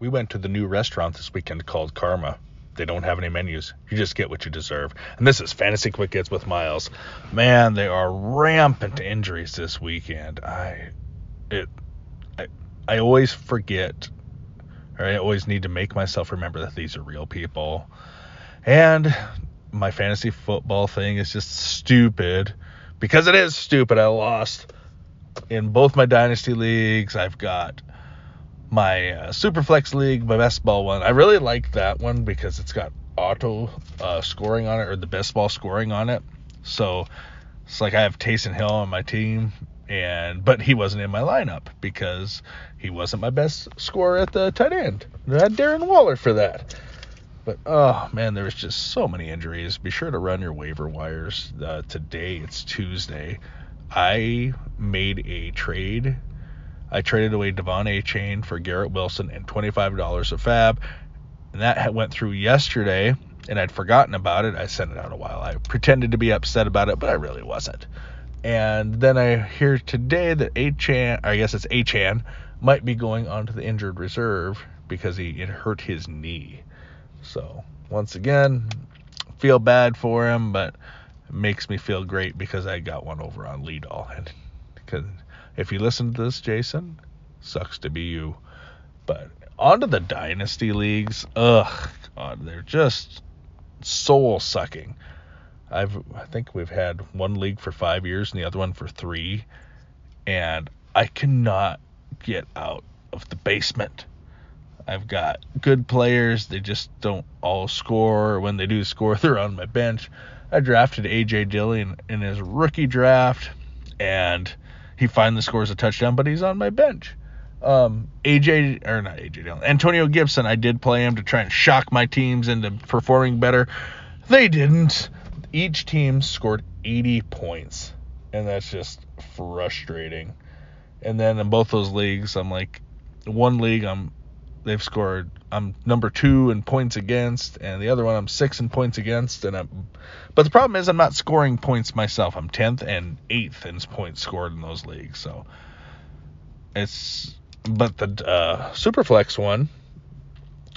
We went to the new restaurant this weekend called Karma. They don't have any menus. You just get what you deserve. And this is Fantasy Quick Hits with Miles. Man, they are rampant injuries this weekend. I it I I always forget or I always need to make myself remember that these are real people. And my fantasy football thing is just stupid. Because it is stupid, I lost in both my dynasty leagues. I've got my uh, Superflex League, my best ball one. I really like that one because it's got auto uh, scoring on it or the best ball scoring on it. So it's like I have Taysom Hill on my team, and but he wasn't in my lineup because he wasn't my best scorer at the tight end. I had Darren Waller for that. But oh man, there was just so many injuries. Be sure to run your waiver wires uh, today. It's Tuesday. I made a trade I traded away De'Von Achane for Garrett Wilson and $25 of FAAB. And that went through yesterday, and I'd forgotten about it. I sent it out a while. I pretended to be upset about it, but I really wasn't. And then I hear today that Achane, I guess it's Achane, might be going onto the injured reserve because he it hurt his knee. So once again, feel bad for him, but it makes me feel great because I got one over on Leadall, and because if you listen to this, Jason, sucks to be you. But onto the dynasty leagues. Ugh, God, they're just soul sucking. I've I think we've had one league for five years and the other one for three, and I cannot get out of the basement. I've got good players, they just don't all score. When they do score, they're on my bench. I drafted AJ Dillon in his rookie draft, and he finally scores a touchdown, but he's on my bench. Um, AJ or not AJ Dillon, Antonio Gibson. I did play him to try and shock my teams into performing better. They didn't. Each team scored 80 points, and that's just frustrating. And then in both those leagues, I'm like, one league I'm they've scored I'm number two in points against, and the other one I'm six in points against, and I'm. But the problem is I'm not scoring points myself. I'm tenth and eighth in points scored in those leagues. So it's. But the uh, Superflex one,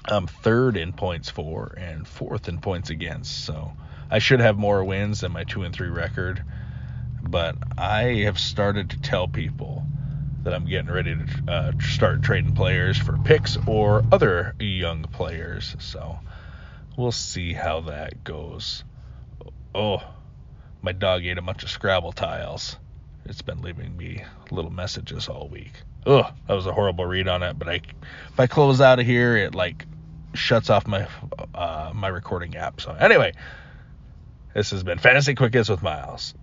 I'm third in points for and fourth in points against. So I should have more wins than my two and three record. But I have started to tell people that I'm getting ready to uh, start trading players for picks or other young players. So we'll see how that goes. Oh, my dog ate a bunch of Scrabble tiles. It's been leaving me little messages all week. Ugh, that was a horrible read on it. But I, if I close out of here, it like shuts off my uh, my recording app. So anyway, this has been Fantasy Quick Hits with Miles.